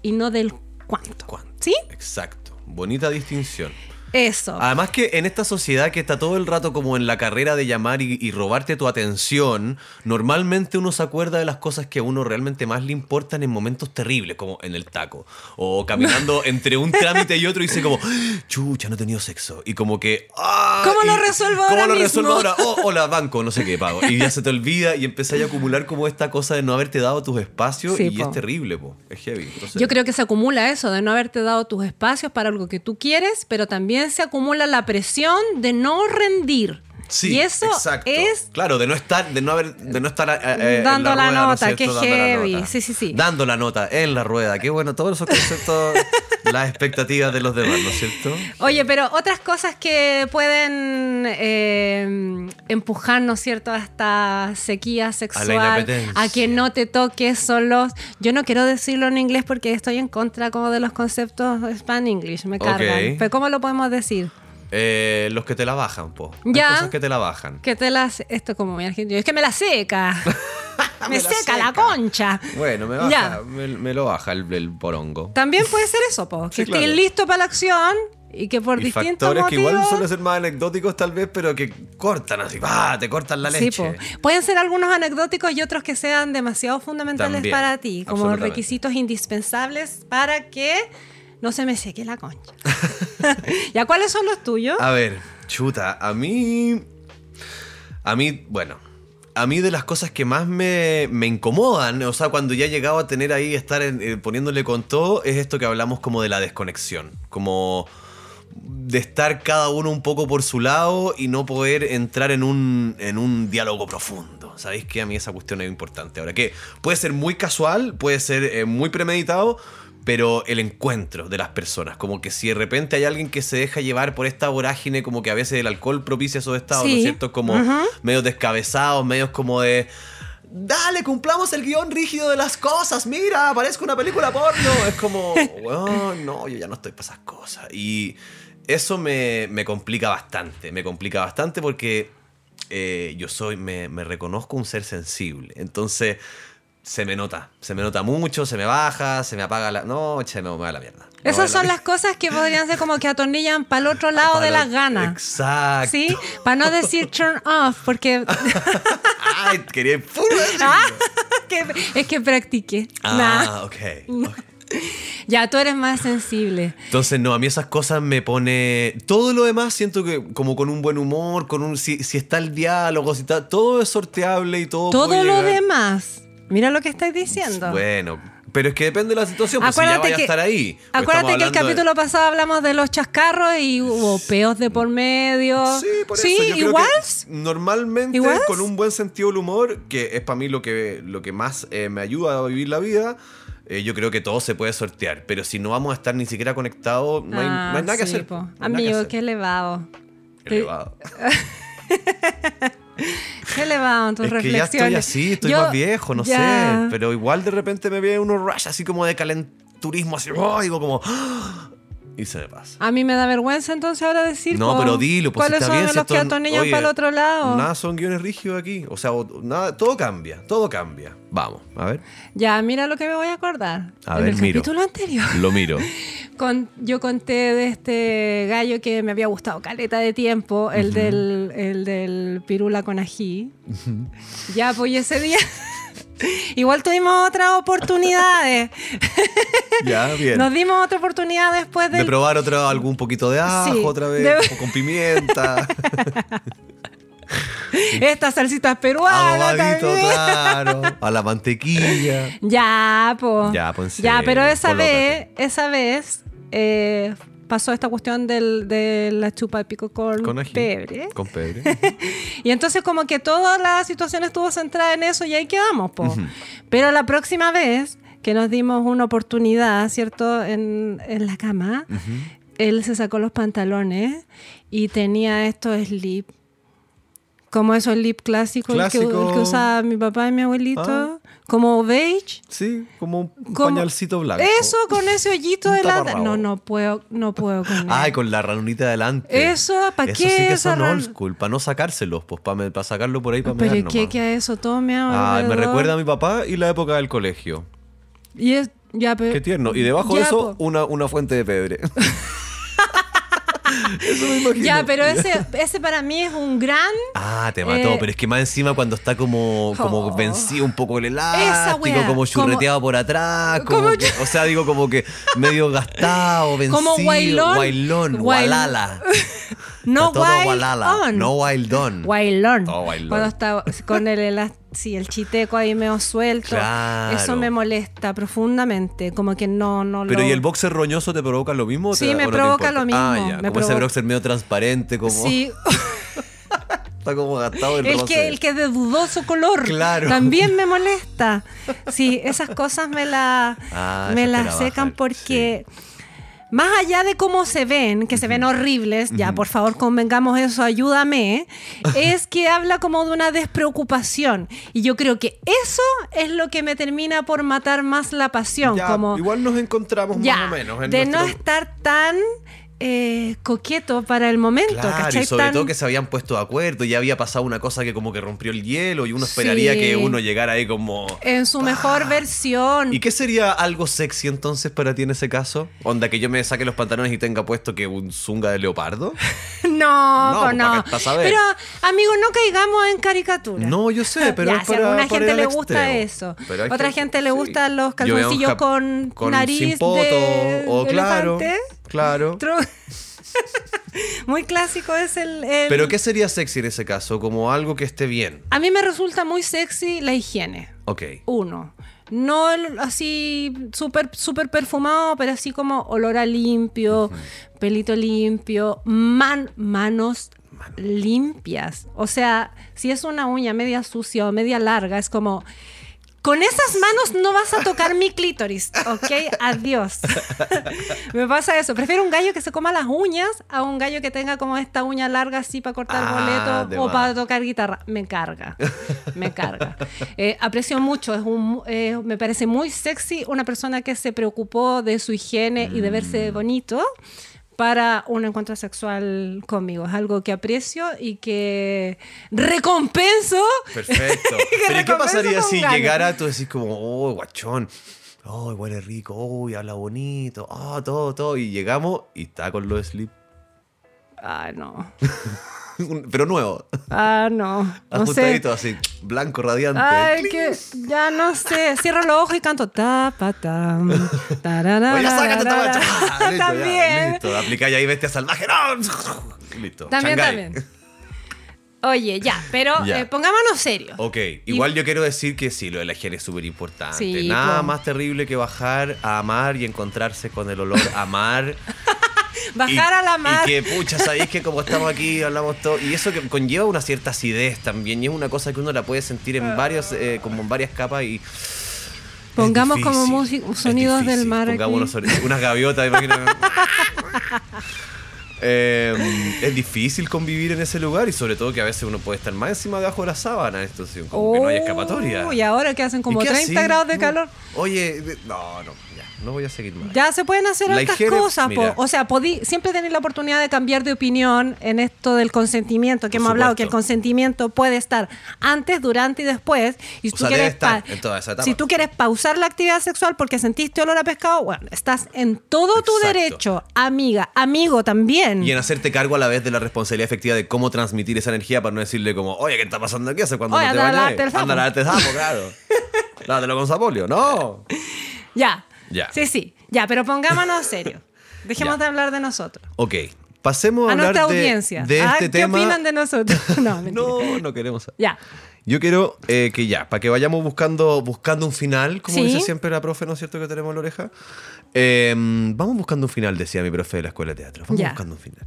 y no del cuánto. ¿Cuánto? ¿Sí? Exacto. Bonita distinción. Eso. Además que en esta sociedad que está todo el rato como en la carrera de llamar y, y robarte tu atención, normalmente uno se acuerda de las cosas que a uno realmente más le importan en momentos terribles, como en el taco. O caminando entre un trámite y otro y dice como, chucha, no he tenido sexo. Y como que, ¡ah! ¿Cómo lo resuelvo ¿Cómo ahora lo mismo? resuelvo ahora? Oh, hola, banco, no sé qué pago. Y ya se te olvida y empiezas a acumular como esta cosa de no haberte dado tus espacios Sí, y po. es terrible, po. Es heavy. Entonces- Yo creo que se acumula eso, de no haberte dado tus espacios para algo que tú quieres, pero también se acumula la presión de no rendir. Sí, y eso exacto. es claro de no estar de no haber de no estar eh, eh, en Dando la rueda, ¿no es nota, cierto? qué heavy. nota. Sí, sí, sí. dando la nota en la rueda qué bueno todos esos conceptos las expectativas de los demás ¿no es cierto? Oye, pero otras cosas que pueden eh, empujarnos, ¿cierto?, a esta sequía sexual, inapetencia. a que no te toques son los... Yo no quiero decirlo en inglés porque estoy en contra como de los conceptos span English, me cargan. Pero ¿cómo lo podemos decir? Eh, los que te la bajan po Ya. cosas que te la bajan Que te las... Esto como mi argentino. Es que me la seca. me, Me la seca, la concha. bueno me baja me, me lo baja el, el porongo También puede ser eso, po, que Sí, estén claro. listos para la acción y que por y distintos factores que igual motivos- suelen ser más anecdóticos tal vez, pero que cortan así, ¡pah! te cortan la Sí, leche. po. Pueden ser algunos anecdóticos y otros que sean demasiado fundamentales También, para ti, como requisitos indispensables para que no se me seque la concha. ¿Ya cuáles son los tuyos? A ver, chuta, a mí. A mí, bueno. A mí de las cosas que más me, me incomodan, o sea, cuando ya he llegado a tener ahí, estar en- eh, poniéndole con todo, es esto que hablamos como de la desconexión. Como de estar cada uno un poco por su lado y no poder entrar en un, en un diálogo profundo. ¿Sabéis que a mí esa cuestión es importante? Ahora, que puede ser muy casual, puede ser eh, muy premeditado, pero el encuentro de las personas, como que si de repente hay alguien que se deja llevar por esta vorágine, como que a veces el alcohol propicia esos estados, ¿no Sí. es cierto? Como Ujú. medios descabezados, medios como de... Dale, cumplamos el guion rígido de las cosas. Mira, parezco una película porno. Es como, "Weón, no, yo ya no estoy para esas cosas. Y eso me, me complica bastante. Me complica bastante porque eh, yo soy, me, me reconozco un ser sensible. Entonces, se me nota. Se me nota mucho, se me baja, se me apaga la. No, che, no, me va la mierda. Esas son las cosas que podrían ser como que atornillan para el otro lado de las ganas. Exacto. ¿Sí? Para no decir turn off, porque Ay, quería. Ah, que- es que practiqué. Nah. Ah, ok. ok. Ya, tú eres más sensible. Entonces, no, a mí esas cosas me pone. Todo lo demás siento que, como con un buen humor, con un. Si, si está el diálogo, si está. Todo es sorteable y todo. Todo puede lo llegar. demás. Mira lo que estáis diciendo. Bueno, pero es que depende de la situación. Pues si ya Acuérdate vaya que- a estar ahí. Pues Acuérdate que el de- capítulo pasado hablamos de los chascarros y hubo peos de por medio. Sí, por eso. Sí, yo creo igual. que normalmente ¿Igual? con un buen sentido del humor, que es para mí lo que, lo que más eh, me ayuda a vivir la vida, eh, yo creo que todo se puede sortear. Pero si no vamos a estar ni siquiera conectados, no, hay, Ah, no hay nada que hacer. no que Amigo, hacer. qué elevado. Elevado. Qué elevado en tus Es que ya estoy así, estoy Yo- más viejo, no ya. sé. Pero igual de repente me viene unos rush así como de calenturismo, así, ¡oh! digo como. ¡ah! Y se me pasa. A mí me da vergüenza entonces ahora decir. No, pero dilo, pues si ¿Cuáles está son bien. si los esto- que atornillan para el otro lado? Nada son guiones rígidos aquí. O sea, nada, todo cambia, todo cambia. Vamos, a ver. Ya, mira lo que me voy a acordar. A en ver, el miro. capítulo anterior. Lo miro. Con- yo conté de este gallo que me había gustado caleta de tiempo, el, del, el del pirula con ají. Ya, pues ese día. Igual tuvimos otras oportunidades. ya, bien. Nos dimos otra oportunidad después De del. probar otro, algún poquito de ajo Sí, otra vez, de- o con pimienta, Estas salsitas peruanas. también. claro, a la mantequilla. Ya, pues. Ya, pues, Ya, pero esa colócate. vez, esa vez eh, pasó esta cuestión del, de la chupa de pico con, Con pebre. Con pebre. Y entonces como que toda la situación estuvo centrada en eso y ahí quedamos, po. Pero la próxima vez que nos dimos una oportunidad, ¿cierto? En, en la cama, él se sacó los pantalones y tenía estos slip. Como esos slip clásicos el que, el que usaba mi papá y mi abuelito. Ah. Como beige. Sí, como un Como- pañalcito blanco. Eso con ese hoyito de la... taparrabo. No, no puedo, no puedo con él. Ay, con la ranunita adelante. Eso, ¿pa' Eso qué sí que esa son old school, para no sacárselos, pues para sacarlo por ahí para Pero mear ¿y qué nomás. queda eso? Todo me Ay, me recuerda a mi papá y la época del colegio. Y es, ya, pero, Qué tierno. Y debajo de Ya, eso, po. una, una fuente de pedre. eso me imagino. Ya, pero ese, ese para mí es un gran... Ah, te mató, Eh, pero es que más encima cuando está como, como Oh. vencido un poco el elástico, wea, como churreteado por atrás, como como que- o sea, digo como que medio gastado, vencido, Como guailón. guailón, Guail- gualala. No wild gualala, on. no wildón. Guailón. Todo guailón. Cuando está con el, elas- sí, el chiteco ahí medio suelto. Claro. Eso me molesta profundamente. Como que no, no Pero lo... ¿y el boxer roñoso te provoca lo mismo? Sí, te- me no provoca lo mismo, Ah, ya, me como ese provoca- boxer medio transparente, como Sí, está como gastado el, el que, el que es de dudoso color. Claro. También me molesta. Sí, esas cosas me, la, Ah, me las la secan porque... Más allá de cómo se ven, que se ven horribles, ya por favor convengamos eso, ayúdame, es que habla como de una despreocupación. Y yo creo que eso es lo que me termina por matar más la pasión. Ya, como, igual nos encontramos ya, más o menos. en de no estar tan eh, coqueto para el momento, Claro, ¿cachai? y sobre Tan- todo que se habían puesto de acuerdo, ya había pasado una cosa que como que rompió el hielo y uno esperaría Sí. que uno llegara ahí como... En su mejor versión. ¿Y qué sería algo sexy entonces para ti en ese caso? ¿Onda que yo me saque los pantalones y tenga puesto que un zunga de leopardo? No, No, pues no. para para. Pero, amigos, no caigamos en caricatura. No, yo sé, pero Ya, es si a para- alguna para gente le gusta extremo. eso. Pero Otra gente- gente le sí. gustan los calzoncillos con, con nariz sin poto, de o elefante. claro. Otro- muy clásico es el, el- Pero ¿qué sería sexy en ese caso? Como algo que esté bien. A mí me resulta muy sexy la higiene. Ok. Uno. No así súper súper perfumado, pero así como olor a limpio, pelito limpio, man, manos limpias. O sea, si es una uña media sucia o media larga, es como... Con esas manos no vas a tocar mi clítoris, ¿ok? Adiós. Me pasa eso. Prefiero un gallo que se coma las uñas a un gallo que tenga como esta uña larga así para cortar Ah, boleto o más. para tocar guitarra. Me carga. Me carga. Eh, aprecio mucho. Es un, eh, me parece muy sexy una persona que se preocupó de su higiene y de verse Mm. bonito para un encuentro sexual conmigo. Es algo que aprecio y que recompenso. Perfecto. Que Pero ¿y qué pasaría si ganas. llegara tú decís como, oh, guachón, oh, huele rico, oh, habla bonito, oh, todo, todo, y llegamos y está con los slip, Ah, no. Pero nuevo, Ah, no. No sé. ajustadito así, blanco, radiante. Ay, que ya no sé. Cierro los ojos y canto ta pa tam. Oye, sácate macha. Ah, listo, ya, También. listo, aplicáis ahí bestia salvaje, no. Listo. También, también. Oye, ya, pero Ya. eh, pongámonos serios. Ok, igual yo quiero decir que sí, lo de la higiene es súper importante. Sí, Nada más terrible que bajar a amar y encontrarse con el olor a mar. Bajar Y- a la mar. Y que, pucha, sabéis que como estamos aquí, hablamos todo. Y eso que conlleva una cierta acidez también. Y es una cosa que uno la puede sentir en varios, eh, como en varias capas. Y. Pongamos como música- sonidos del mar Pongamos aquí. unas gaviotas, imagínate. Eh, es difícil convivir en ese lugar y sobre todo que a veces uno puede estar más encima debajo de la sábana situación, como que no hay escapatoria. Oh, Y ahora que hacen como ¿Y qué 30 así? grados de calor. Oye, de- no, no, ya, no voy a seguir más. Ya se pueden hacer otras cosas. mira. O sea, podí- siempre tenéis la oportunidad de cambiar de opinión en esto del consentimiento, que hemos hablado que el consentimiento puede estar antes, durante y después. Y si O tú sea, quieres estar pa- en toda esa etapa. Si tú quieres pausar la actividad sexual porque sentiste olor a pescado, bueno, estás en todo tu derecho, amiga, amigo también. Y en hacerte cargo a la vez de la responsabilidad efectiva de cómo transmitir esa energía para no decirle como, oye, ¿qué está pasando aquí? ¿Hace cuando Oye, no te bañas? Anda a lavarte el sapo, claro. Lávatelo con sapolio. No. Ya. Ya. Sí, sí. Ya, pero pongámonos serios. Dejemos de hablar de nosotros. Ok. Pasemos a, A hablar nuestra de, audiencia. de Ah, este ¿Qué tema. opinan de nosotros? No, mentira. No, no queremos. Ya. Yo quiero eh, que ya, para que vayamos buscando, buscando un final, como Sí. dice siempre la profe, ¿no es cierto que tenemos en la oreja? Eh, vamos buscando un final, decía mi profe de la escuela de teatro. Vamos Ya. buscando un final.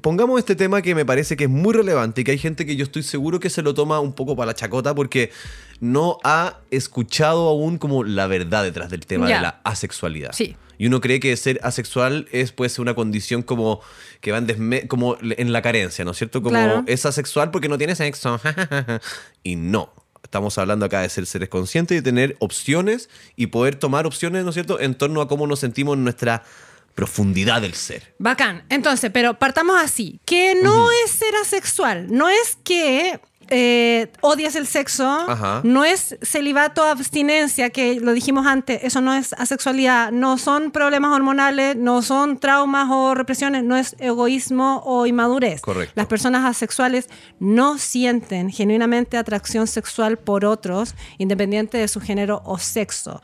Pongamos este tema que me parece que es muy relevante y que hay gente que yo estoy seguro que se lo toma un poco para la chacota porque no ha escuchado aún como la verdad detrás del tema de la asexualidad. Sí. Y uno cree que ser asexual es pues una condición como que va en, desme- como en la carencia, ¿no es cierto? Como Claro. es asexual porque no tiene sexo. y no. Estamos hablando acá de ser seres conscientes y tener opciones y poder tomar opciones, ¿no es cierto?, en torno a cómo nos sentimos en nuestra profundidad del ser. Bacán. Entonces, pero partamos así. Que no es ser asexual. No es que eh, odias el sexo. Ajá. No es celibato, abstinencia, que lo dijimos antes. Eso no es asexualidad. No son problemas hormonales, no son traumas o represiones. No es egoísmo o inmadurez. Correcto. Las personas asexuales no sienten genuinamente atracción sexual por otros, independiente de su género o sexo.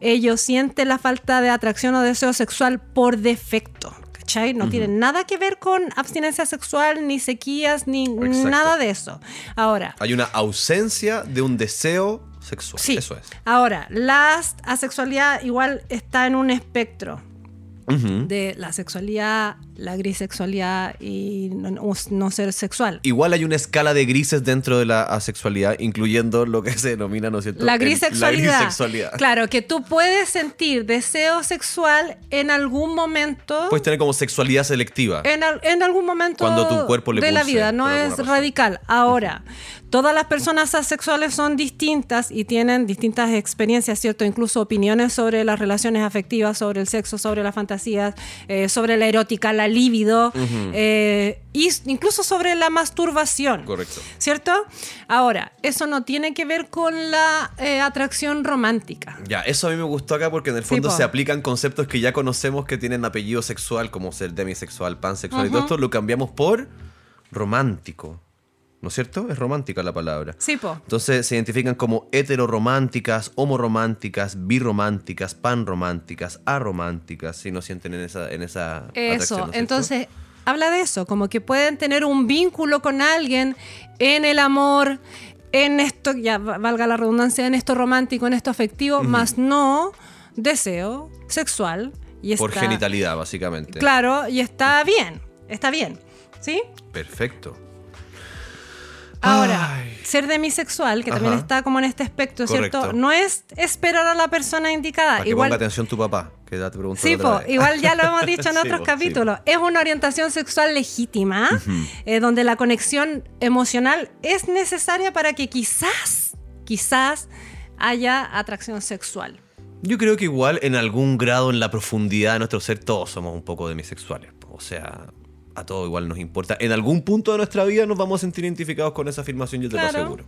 Ellos sienten la falta de atracción o deseo sexual por defecto. ¿Cachai? No tienen nada que ver con abstinencia sexual, ni sequías, ni Exacto. nada de eso. Ahora, Hay una ausencia de un deseo sexual. sí. Eso es. Ahora, la asexualidad igual está en un espectro De la sexualidad, la grisexualidad y no, ser sexual. Igual hay una escala de grises dentro de la asexualidad, incluyendo lo que se denomina, ¿no es cierto? La El- grisexualidad. La grisexualidad. Claro, que tú puedes sentir deseo sexual en algún momento. Puedes tener como sexualidad selectiva. en, al- en algún momento Cuando tu cuerpo le de la vida, no es razón. radical. Ahora, todas las personas asexuales son distintas y tienen distintas experiencias, ¿cierto? Incluso opiniones sobre las relaciones afectivas, sobre el sexo, sobre las fantasías, eh, sobre la erótica, la libido, eh, y incluso sobre la masturbación. Correcto. ¿Cierto? Ahora, eso no tiene que ver con la eh, atracción romántica. Ya, eso a mí me gustó acá porque en el fondo se aplican conceptos que ya conocemos que tienen apellido sexual, como ser demisexual, pansexual y todo esto, lo cambiamos por romántico. ¿No es cierto? Es romántica la palabra. Sí, po. Entonces se identifican como heterorománticas, homorománticas, birománticas, panrománticas, arománticas, si no sienten en esa, en esa atracción, ¿no es Eso, entonces habla de eso, como que pueden tener un vínculo con alguien en el amor, en esto, ya va- valga la redundancia, en esto romántico, en esto afectivo, más no deseo sexual. Y Por está- genitalidad, básicamente. Claro, y está bien, está bien, ¿sí? Perfecto. Ahora, Ay. ser demisexual, que también está como en este aspecto, ¿cierto? Correcto. No es esperar a la persona indicada. Para que Igual, ponga atención tu papá, que ya te pregunto Sí, po, igual ya lo hemos dicho en otros capítulos. Es una orientación sexual legítima, eh, donde la conexión emocional es necesaria para que quizás, quizás haya atracción sexual. Yo creo que igual en algún grado en la profundidad de nuestro ser todos somos un poco demisexuales. O sea, a todo igual nos importa. En algún punto de nuestra vida nos vamos a sentir identificados con esa afirmación, yo te Claro. lo aseguro.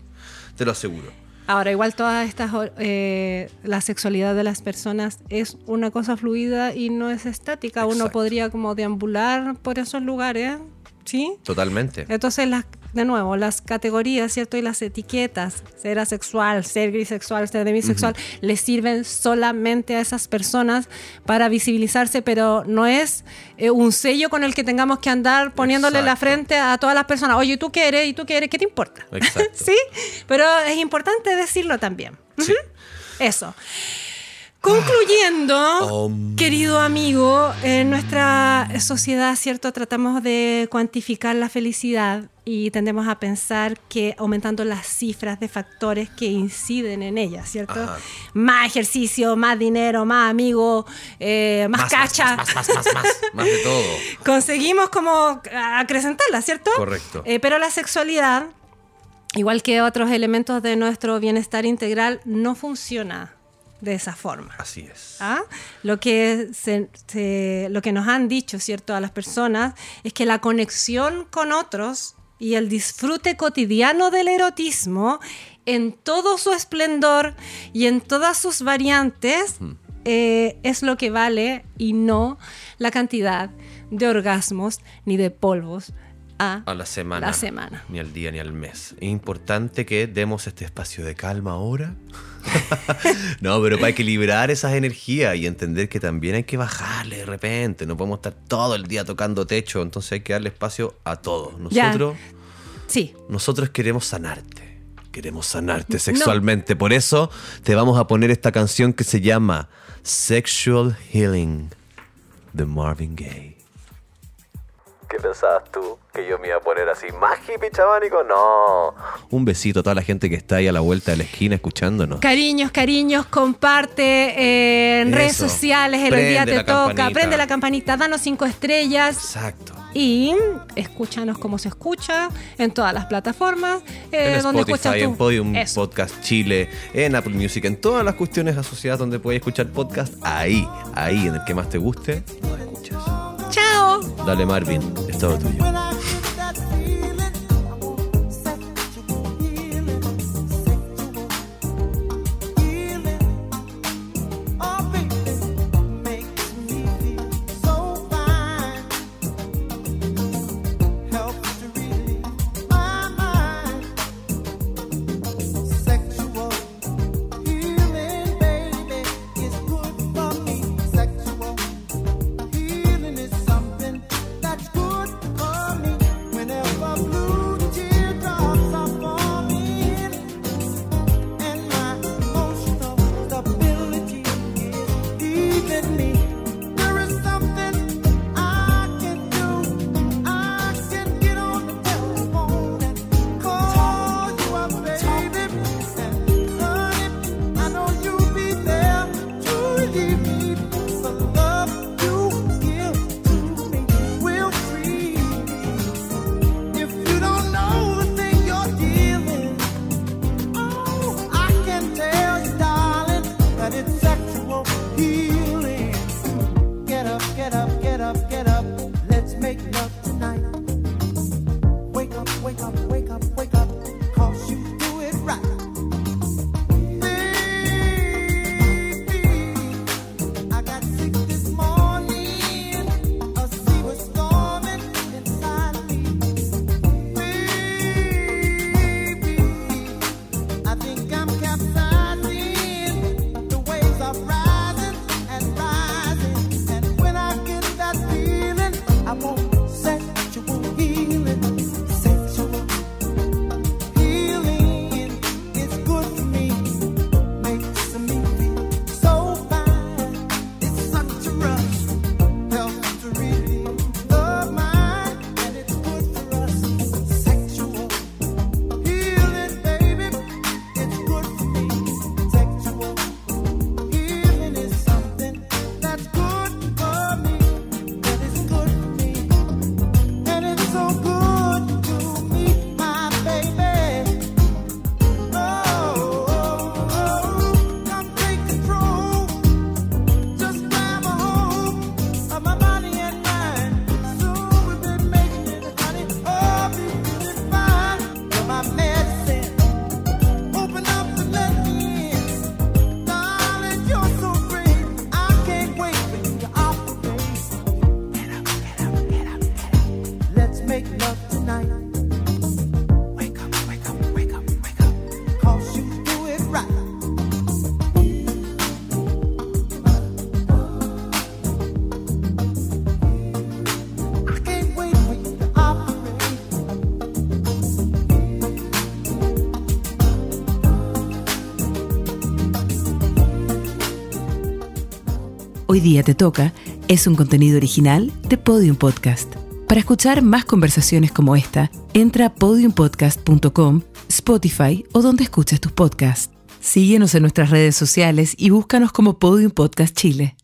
Te lo aseguro. Ahora, igual todas estas, eh, la sexualidad de las personas es una cosa fluida y no es estática. Uno podría como deambular por esos lugares, ¿sí? Totalmente. Entonces, las, de nuevo, las categorías, ¿cierto? Y las etiquetas, ser asexual, ser grisexual, ser demisexual, les sirven solamente a esas personas para visibilizarse, pero no es eh, un sello con el que tengamos que andar poniéndole la frente a todas las personas. Oye, ¿tú qué eres? ¿Y tú qué eres? ¿Qué te importa? Sí, pero es importante decirlo también. Sí. Eso. Concluyendo, Om. querido amigo, en nuestra sociedad, ¿cierto? Tratamos de cuantificar la felicidad y tendemos a pensar que aumentando las cifras de factores que inciden en ella, ¿cierto? Ajá. Más ejercicio, más dinero, más amigos, eh, más, cacha. Más, más, más, más, más, más de todo. Conseguimos como acrecentarla, ¿cierto? Correcto. Eh, pero la sexualidad, igual que otros elementos de nuestro bienestar integral, no funciona de esa forma. Así es. ¿Ah? Lo, que se- se- lo que nos han dicho, ¿cierto?, a las personas es que la conexión con otros y el disfrute cotidiano del erotismo en todo su esplendor y en todas sus variantes eh, es lo que vale y no la cantidad de orgasmos ni de polvos a, A la semana. La semana. Ni al día ni al mes. Es importante que demos este espacio de calma ahora. no, pero para equilibrar esas energías y entender que también hay que bajarle de repente. No podemos estar todo el día tocando techo. Entonces hay que darle espacio a todos. Ya. Nosotros, Sí, nosotros queremos sanarte. Queremos sanarte sexualmente. Por eso te vamos a poner esta canción que se llama Sexual Healing de Marvin Gaye. ¿Qué pensabas tú? ¿Que yo me iba a poner así más hippie chabánico? No. Un besito a toda la gente que está ahí a la vuelta de la esquina escuchándonos. Cariños, cariños, comparte eh, en Eso. redes sociales, el día te toca, campanita. prende la campanita, danos cinco estrellas Exacto. y escúchanos como se escucha en todas las plataformas. eh, en donde escuchas Spotify, tú. en Podium Eso. Podcast Chile, en Apple Music, en todas las cuestiones asociadas donde puedes escuchar podcast, ahí, ahí, en el que más te guste, lo escuchas. Chao. Dale Marvin, es todo tuyo. Hoy día te toca es un contenido original de Podium Podcast. Para escuchar más conversaciones como esta, entra a podiumpodcast.com, Spotify o donde escuches tus podcasts. Síguenos en nuestras redes sociales y búscanos como Podium Podcast Chile.